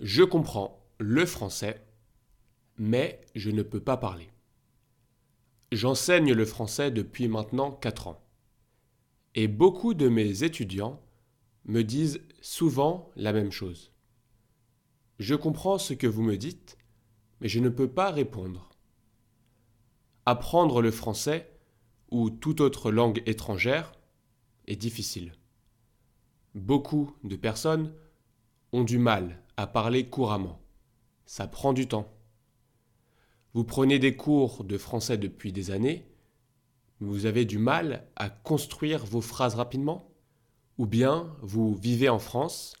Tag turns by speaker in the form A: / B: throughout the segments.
A: Je comprends le français, mais je ne peux pas parler. J'enseigne le français depuis maintenant 4 ans. Et beaucoup de mes étudiants me disent souvent la même chose. Je comprends ce que vous me dites, mais je ne peux pas répondre. Apprendre le français ou toute autre langue étrangère est difficile. Beaucoup de personnes ont du mal parler couramment. Ça prend du temps. Vous prenez des cours de français depuis des années, vous avez du mal à construire vos phrases rapidement? Ou bien vous vivez en France,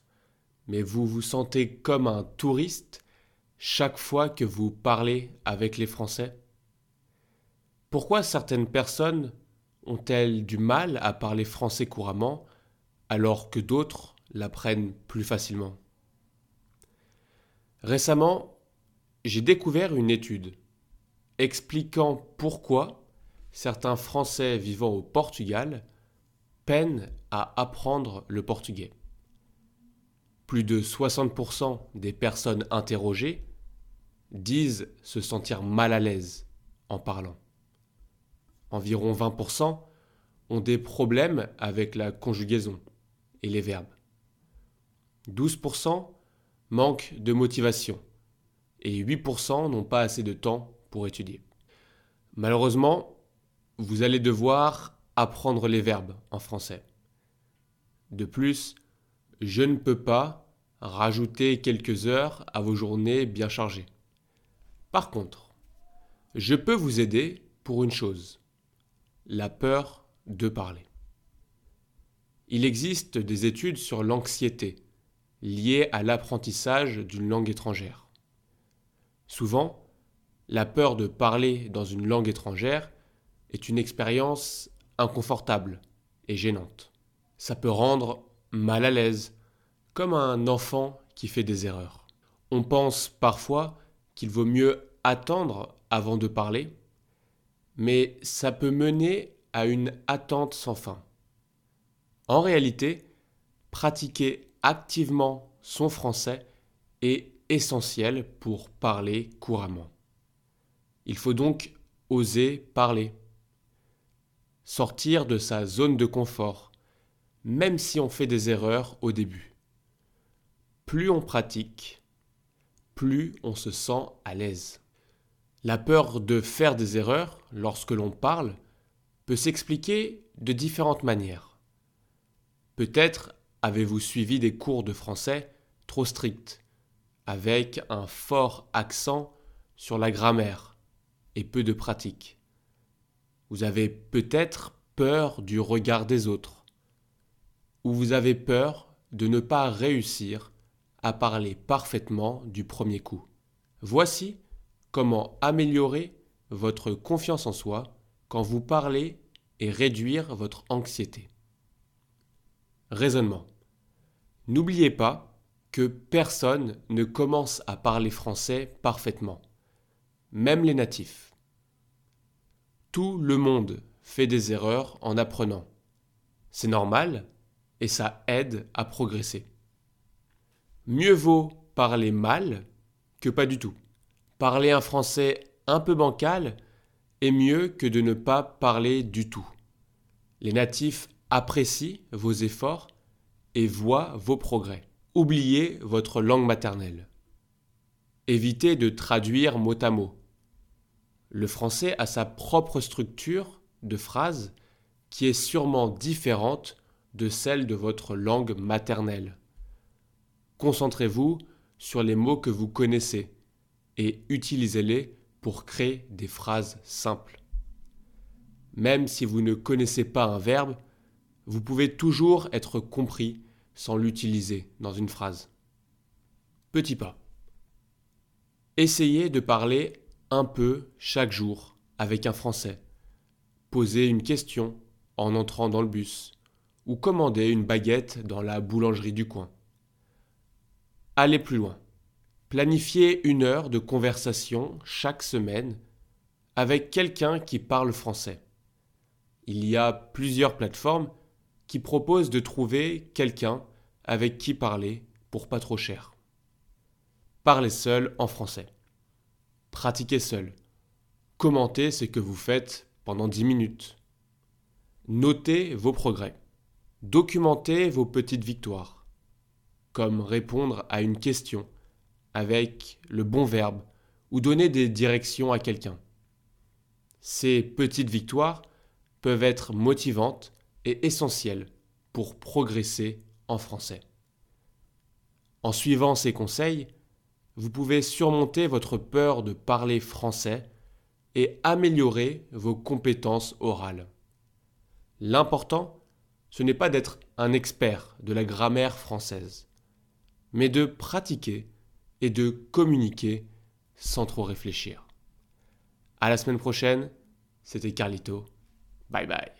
A: mais vous vous sentez comme un touriste chaque fois que vous parlez avec les Français? Pourquoi certaines personnes ont-elles du mal à parler français couramment alors que d'autres l'apprennent plus facilement? Récemment, j'ai découvert une étude expliquant pourquoi certains Français vivant au Portugal peinent à apprendre le portugais. Plus de 60% des personnes interrogées disent se sentir mal à l'aise en parlant. Environ 20% ont des problèmes avec la conjugaison et les verbes. 12% manquent de motivation et 8% n'ont pas assez de temps pour étudier. Malheureusement, vous allez devoir apprendre les verbes en français. De plus, je ne peux pas rajouter quelques heures à vos journées bien chargées. Par contre, je peux vous aider pour une chose, la peur de parler. Il existe des études sur l'anxiété liée à l'apprentissage d'une langue étrangère. Souvent, la peur de parler dans une langue étrangère est une expérience inconfortable et gênante. Ça peut rendre mal à l'aise, comme un enfant qui fait des erreurs. On pense parfois qu'il vaut mieux attendre avant de parler, mais ça peut mener à une attente sans fin. En réalité, pratiquer activement son français est essentiel pour parler couramment. Il faut donc oser parler, sortir de sa zone de confort, même si on fait des erreurs au début. Plus on pratique, plus on se sent à l'aise. La peur de faire des erreurs lorsque l'on parle peut s'expliquer de différentes manières. Peut-être avez-vous suivi des cours de français trop stricts, avec un fort accent sur la grammaire et peu de pratique? Vous avez peut-être peur du regard des autres, ou vous avez peur de ne pas réussir à parler parfaitement du premier coup. Voici comment améliorer votre confiance en soi quand vous parlez et réduire votre anxiété. Raisonnement. N'oubliez pas que personne ne commence à parler français parfaitement, même les natifs. Tout le monde fait des erreurs en apprenant. C'est normal et ça aide à progresser. Mieux vaut parler mal que pas du tout. Parler un français un peu bancal est mieux que de ne pas parler du tout. Les natifs apprécient vos efforts et voient vos progrès. Oubliez votre langue maternelle. Évitez de traduire mot à mot. Le français a sa propre structure de phrase qui est sûrement différente de celle de votre langue maternelle. Concentrez-vous sur les mots que vous connaissez et utilisez-les pour créer des phrases simples. Même si vous ne connaissez pas un verbe, vous pouvez toujours être compris sans l'utiliser dans une phrase. Petit pas. Essayez de parler un peu chaque jour avec un Français, poser une question en entrant dans le bus, ou commander une baguette dans la boulangerie du coin. Allez plus loin. Planifiez une heure de conversation chaque semaine avec quelqu'un qui parle français. Il y a plusieurs plateformes qui proposent de trouver quelqu'un avec qui parler pour pas trop cher. parlez seul en français. Pratiquez seul. Commentez ce que vous faites pendant 10 minutes. Notez vos progrès. Documentez vos petites victoires, comme répondre à une question avec le bon verbe ou donner des directions à quelqu'un. Ces petites victoires peuvent être motivantes et essentielles pour progresser en français. En suivant ces conseils, vous pouvez surmonter votre peur de parler français et améliorer vos compétences orales. L'important, ce n'est pas d'être un expert de la grammaire française, mais de pratiquer et de communiquer sans trop réfléchir. À la semaine prochaine, c'était Carlito. Bye bye.